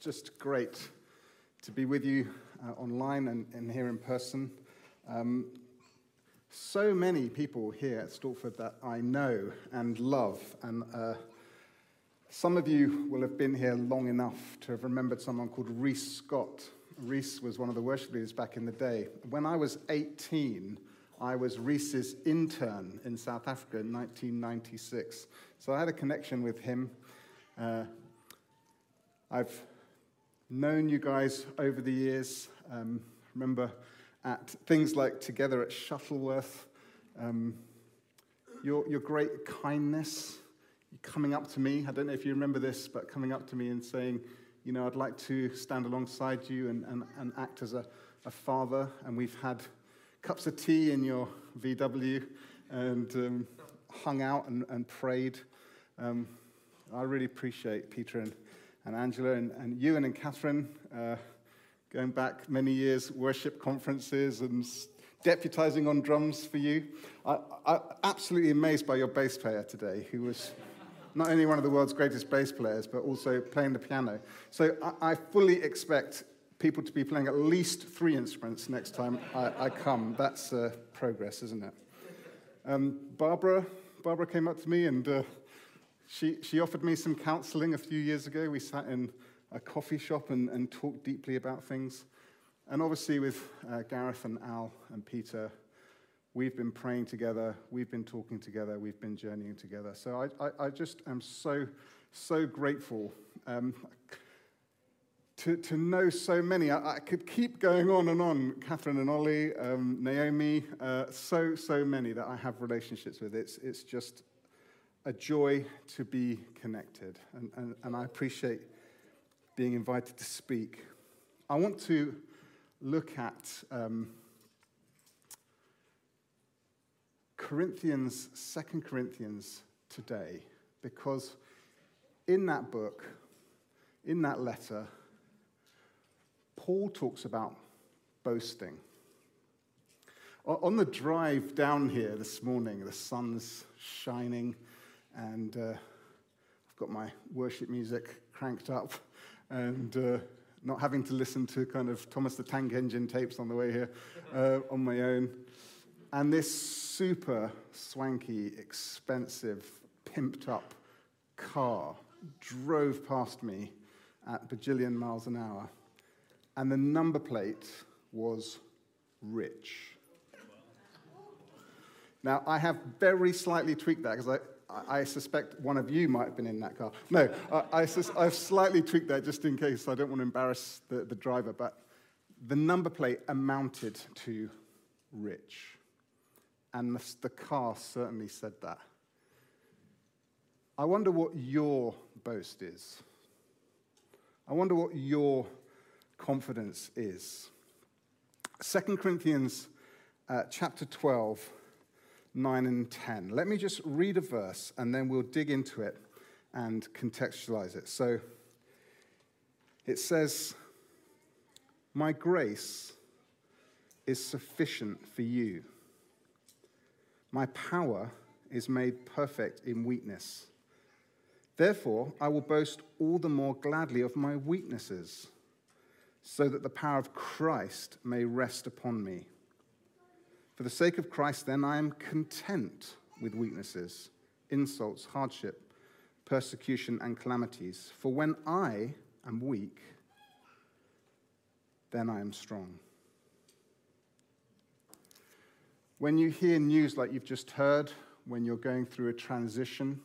just great to be with you uh, online and, and, here in person. Um, so many people here at Stortford that I know and love, and uh, some of you will have been here long enough to have remembered someone called Reese Scott. Reese was one of the worship leaders back in the day. When I was 18, I was Reese's intern in South Africa in 1996. So I had a connection with him. Uh, I've known you guys over the years. Um, remember at things like Together at Shuttleworth, um, your, your great kindness, coming up to me. I don't know if you remember this, but coming up to me and saying, you know, I'd like to stand alongside you and, and, and act as a, a father. And we've had cups of tea in your VW and um, hung out and, and prayed. Um, I really appreciate Peter and and Angela and, and Ewan and Catherine, uh, going back many years, worship conferences and deputizing on drums for you. I, am absolutely amazed by your bass player today, who was not only one of the world's greatest bass players, but also playing the piano. So I, I fully expect people to be playing at least three instruments next time I, I come. That's uh, progress, isn't it? Um, Barbara, Barbara came up to me and uh, she, she offered me some counseling a few years ago. We sat in a coffee shop and, and talked deeply about things. And obviously, with uh, Gareth and Al and Peter, we've been praying together, we've been talking together, we've been journeying together. So I, I, I just am so, so grateful um, to, to know so many. I, I, could keep going on and on. Catherine and Ollie, um, Naomi, uh, so, so many that I have relationships with. It's, it's just a joy to be connected, and, and, and I appreciate being invited to speak. I want to look at um, Corinthians, Second Corinthians today, because in that book, in that letter, Paul talks about boasting. On the drive down here this morning, the sun's shining and uh, I've got my worship music cranked up and uh, not having to listen to kind of Thomas the Tank Engine tapes on the way here uh, on my own. And this super swanky, expensive, pimped up car drove past me at bajillion miles an hour. And the number plate was rich. Now, I have very slightly tweaked that because I, suspect one of you might have been in that car. No, I, I, have slightly tweaked that just in case. I don't want to embarrass the, the driver, but the number plate amounted to rich. And the, the car certainly said that. I wonder what your boast is. I wonder what your confidence is. 2 Corinthians uh, chapter 12 9 and 10. Let me just read a verse and then we'll dig into it and contextualize it. So it says, My grace is sufficient for you. My power is made perfect in weakness. Therefore, I will boast all the more gladly of my weaknesses, so that the power of Christ may rest upon me. For the sake of Christ, then, I am content with weaknesses, insults, hardship, persecution, and calamities. For when I am weak, then I am strong. When you hear news like you've just heard, when you're going through a transition,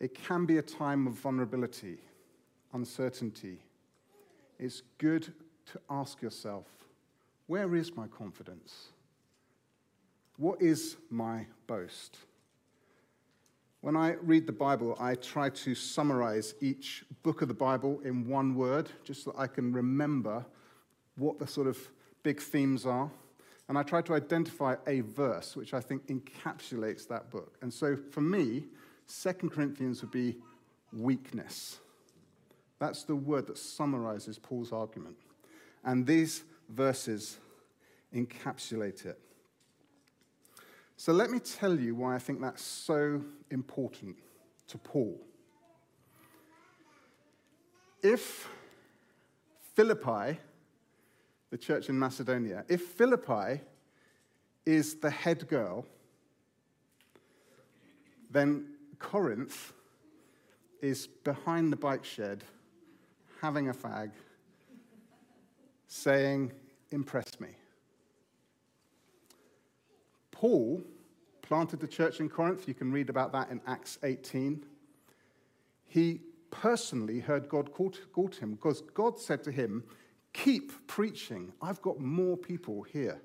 it can be a time of vulnerability, uncertainty. It's good to ask yourself where is my confidence? What is my boast? When I read the Bible, I try to summarize each book of the Bible in one word, just so I can remember what the sort of big themes are. And I try to identify a verse which I think encapsulates that book. And so for me, Second Corinthians would be weakness. That's the word that summarizes Paul's argument. And these verses encapsulate it. So let me tell you why I think that's so important to Paul. if Philippi, the church in Macedonia, if Philippi is the head girl, then Corinth is behind the bike shed having a fag, saying, Impress me. Paul planted the church in Corinth. You can read about that in Acts 18. He personally heard God call to him because God said to him, Keep preaching. I've got more people here.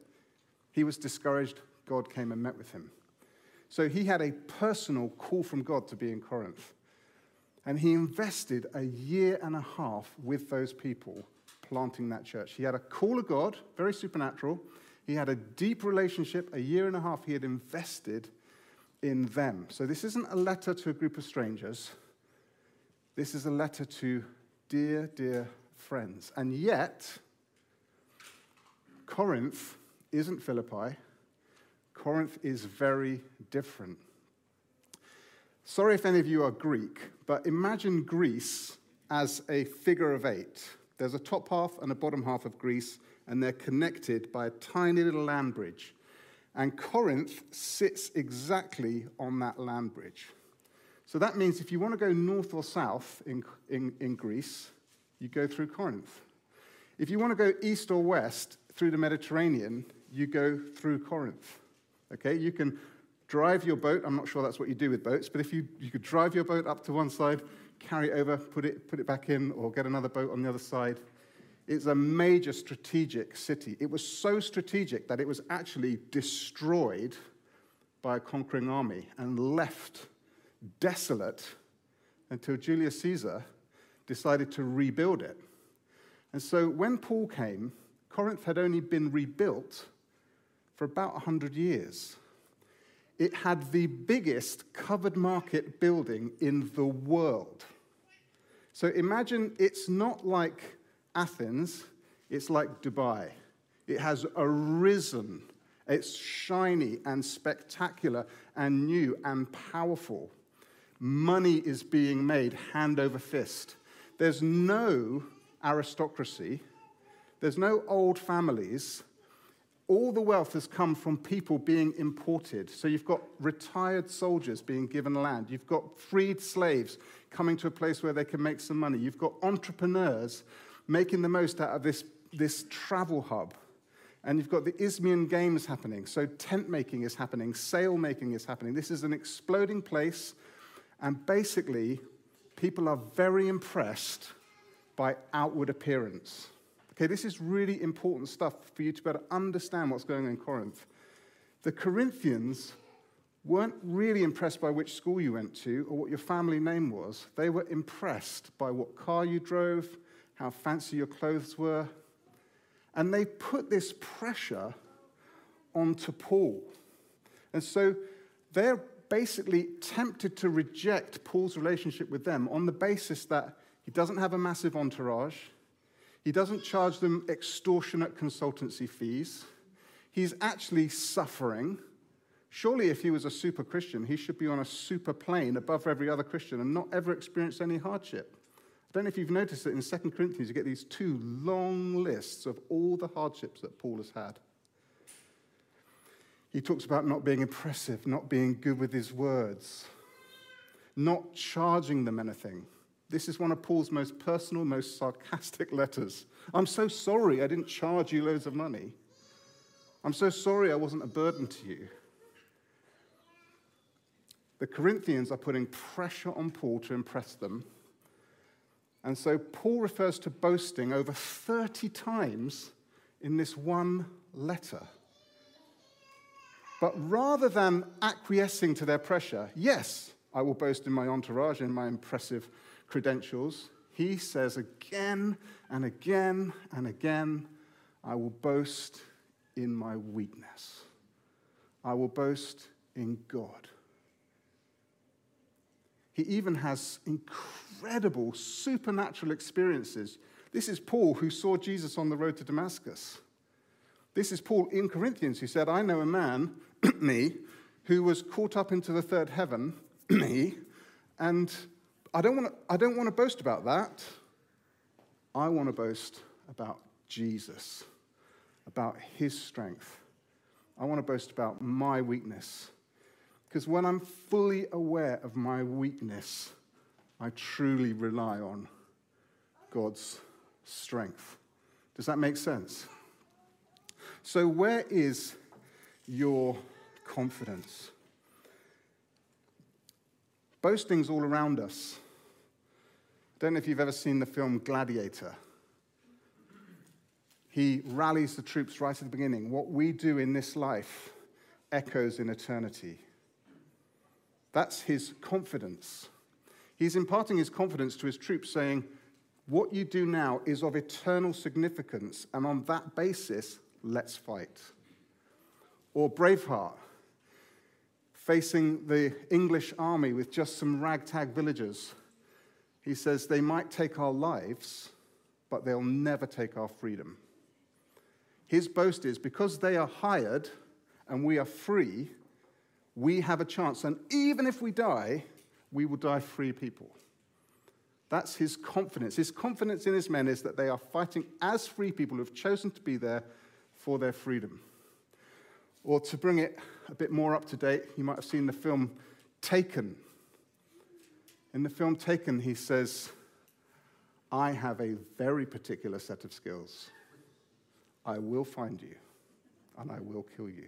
He was discouraged. God came and met with him. So he had a personal call from God to be in Corinth. And he invested a year and a half with those people planting that church. He had a call of God, very supernatural. He had a deep relationship. A year and a half he had invested in them. So this isn't a letter to a group of strangers. This is a letter to dear, dear friends. And yet, Corinth isn't Philippi. Corinth is very different. Sorry if any of you are Greek, but imagine Greece as a figure of eight. There's a top half and a bottom half of Greece, and they're connected by a tiny little land bridge. And Corinth sits exactly on that land bridge. So that means if you want to go north or south in, in, in Greece, you go through Corinth. If you want to go east or west through the Mediterranean, you go through Corinth. Okay, you can drive your boat. I'm not sure that's what you do with boats, but if you, you could drive your boat up to one side, carry it over, put it, put it back in, or get another boat on the other side. It's a major strategic city. It was so strategic that it was actually destroyed by a conquering army and left desolate until Julius Caesar decided to rebuild it. And so when Paul came, Corinth had only been rebuilt for about 100 years. It had the biggest covered market building in the world. So imagine it's not like Athens, it's like Dubai. It has arisen. It's shiny and spectacular and new and powerful. Money is being made hand over fist. There's no aristocracy, there's no old families. All the wealth has come from people being imported. So you've got retired soldiers being given land. You've got freed slaves coming to a place where they can make some money. You've got entrepreneurs making the most out of this, this travel hub. And you've got the Isthmian Games happening. So tent making is happening, sail making is happening. This is an exploding place and basically, people are very impressed by outward appearance. Okay, this is really important stuff for you to better understand what's going on in Corinth. The Corinthians weren't really impressed by which school you went to or what your family name was. They were impressed by what car you drove, how fancy your clothes were. And they put this pressure onto Paul. And so they're basically tempted to reject Paul's relationship with them on the basis that he doesn't have a massive entourage, he doesn't charge them extortionate consultancy fees, he's actually suffering. Surely, if he was a super Christian, he should be on a super plane above every other Christian and not ever experience any hardship. I don't know if you've noticed that in 2 Corinthians, you get these two long lists of all the hardships that Paul has had. He talks about not being impressive, not being good with his words, not charging them anything. This is one of Paul's most personal, most sarcastic letters. I'm so sorry I didn't charge you loads of money. I'm so sorry I wasn't a burden to you. The Corinthians are putting pressure on Paul to impress them. And so Paul refers to boasting over 30 times in this one letter. But rather than acquiescing to their pressure, yes, I will boast in my entourage in my impressive credentials, he says again and again and again, I will boast in my weakness. I will boast in God. He even has incredible supernatural experiences. This is Paul who saw Jesus on the road to Damascus. This is Paul in Corinthians who said, I know a man me, who was caught up into the third heaven, me, and I don't want to, I don't want to boast about that. I want to boast about Jesus, about his strength. I want to boast about my weakness. Because when I'm fully aware of my weakness, I truly rely on God's strength. Does that make sense? So, where is your confidence? Boasting's all around us. I don't know if you've ever seen the film Gladiator. He rallies the troops right at the beginning. What we do in this life echoes in eternity. That's his confidence. He's imparting his confidence to his troops, saying, What you do now is of eternal significance, and on that basis, let's fight. Or Braveheart, facing the English army with just some ragtag villagers. He says, They might take our lives, but they'll never take our freedom. His boast is because they are hired and we are free, we have a chance. And even if we die, we will die free people. That's his confidence. His confidence in his men is that they are fighting as free people who have chosen to be there for their freedom. Or to bring it a bit more up to date, you might have seen the film Taken. In the film Taken, he says, I have a very particular set of skills. I will find you and I will kill you.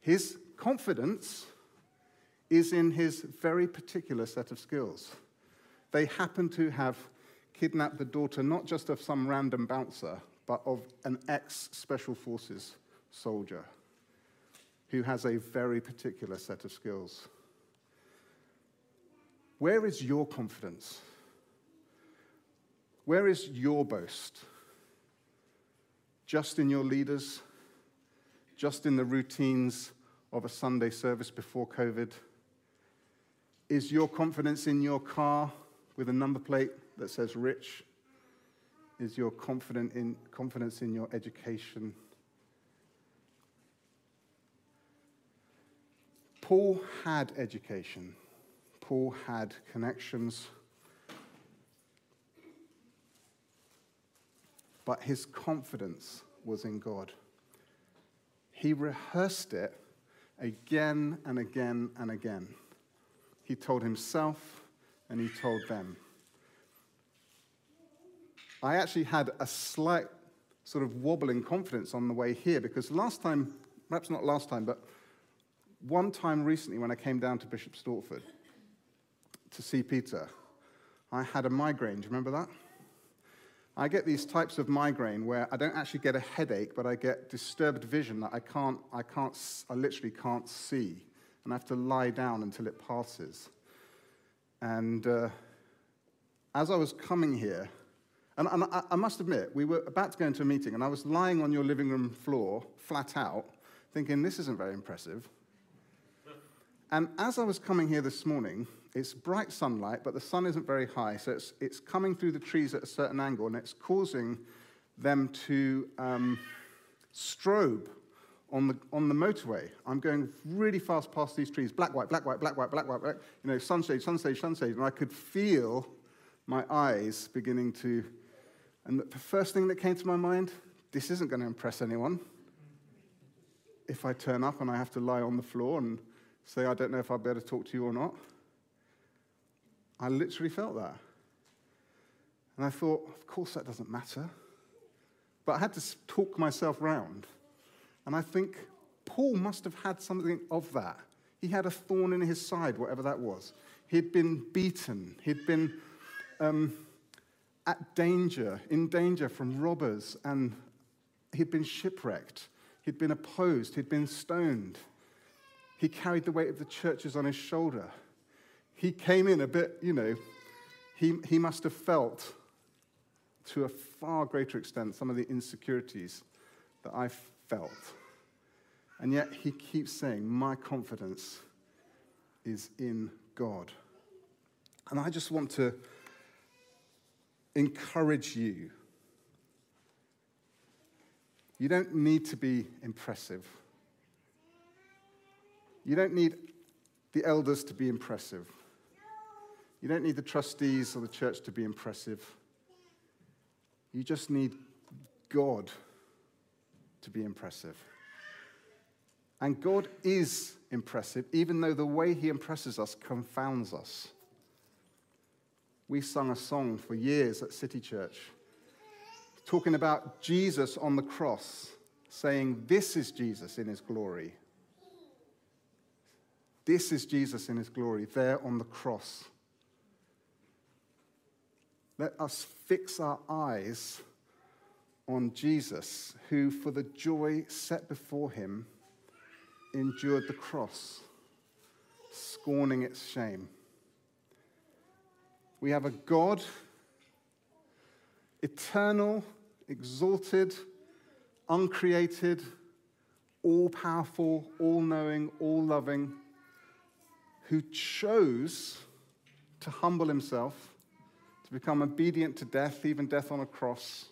His confidence is in his very particular set of skills. They happen to have kidnapped the daughter not just of some random bouncer, but of an ex special forces soldier who has a very particular set of skills. Where is your confidence? Where is your boast? Just in your leaders? Just in the routines of a Sunday service before COVID? Is your confidence in your car with a number plate that says rich? Is your confident in, confidence in your education? Paul had education. Paul had connections. But his confidence was in God. He rehearsed it again and again and again. He told himself and he told them. I actually had a slight sort of wobbling confidence on the way here because last time, perhaps not last time, but one time recently when I came down to Bishop Stortford to see Peter, I had a migraine. Do you remember that? I get these types of migraine where I don't actually get a headache, but I get disturbed vision that I can't, I can't, I literally can't see and I have to lie down until it passes. And uh, as I was coming here, and, and I, I, must admit, we were about to go into a meeting, and I was lying on your living room floor, flat out, thinking, this isn't very impressive. And as I was coming here this morning, it's bright sunlight, but the sun isn't very high, so it's, it's coming through the trees at a certain angle, and it's causing them to um, strobe on the, on the motorway. I'm going really fast past these trees, black, white, black, white, black, white, black, white, black, you know, sunshade, sunshade, sunshade, and I could feel my eyes beginning to, and the first thing that came to my mind, this isn't going to impress anyone. If I turn up and I have to lie on the floor and say, I don't know if I'll be able to talk to you or not. I literally felt that. And I thought, of course that doesn't matter. But I had to talk myself round. And I think Paul must have had something of that. He had a thorn in his side, whatever that was. He'd been beaten. He'd been um, at danger, in danger from robbers, and he'd been shipwrecked. He'd been opposed. He'd been stoned. He carried the weight of the churches on his shoulder. He came in a bit, you know, he, he must have felt to a far greater extent some of the insecurities that I felt. And yet he keeps saying, My confidence is in God. And I just want to encourage you. You don't need to be impressive. You don't need the elders to be impressive. You don't need the trustees or the church to be impressive. You just need God to be impressive. And God is impressive, even though the way He impresses us confounds us. We sung a song for years at City Church talking about Jesus on the cross, saying, This is Jesus in His glory. This is Jesus in His glory, there on the cross. Let us fix our eyes on Jesus, who, for the joy set before him, endured the cross, scorning its shame. We have a God, eternal, exalted, uncreated, all powerful, all knowing, all loving, who chose to humble himself to become obedient to death, even death on a cross,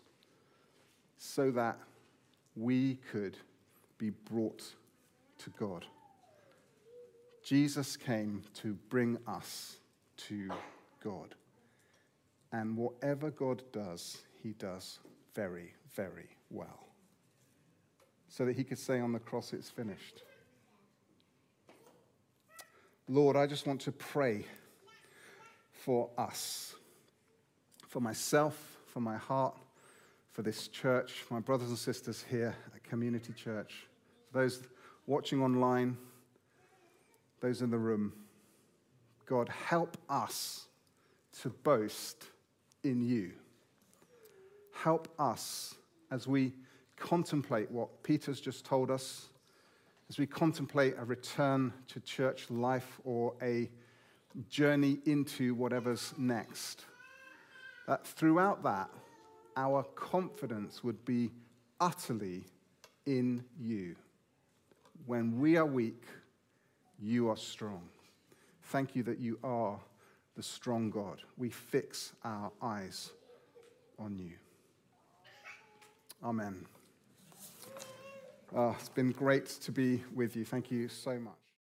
so that we could be brought to God. Jesus came to bring us to God. And whatever God does, he does very, very well. So that he could say on the cross, It's finished. Lord, I just want to pray for us for myself, for my heart, for this church, my brothers and sisters here at Community Church, those watching online, those in the room. God, help us to boast in you. Help us as we contemplate what Peter's just told us, as we contemplate a return to church life or a journey into whatever's next that throughout that, our confidence would be utterly in you. When we are weak, you are strong. Thank you that you are the strong God. We fix our eyes on you. Amen. Oh, it's been great to be with you. Thank you so much.